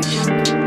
spiritual.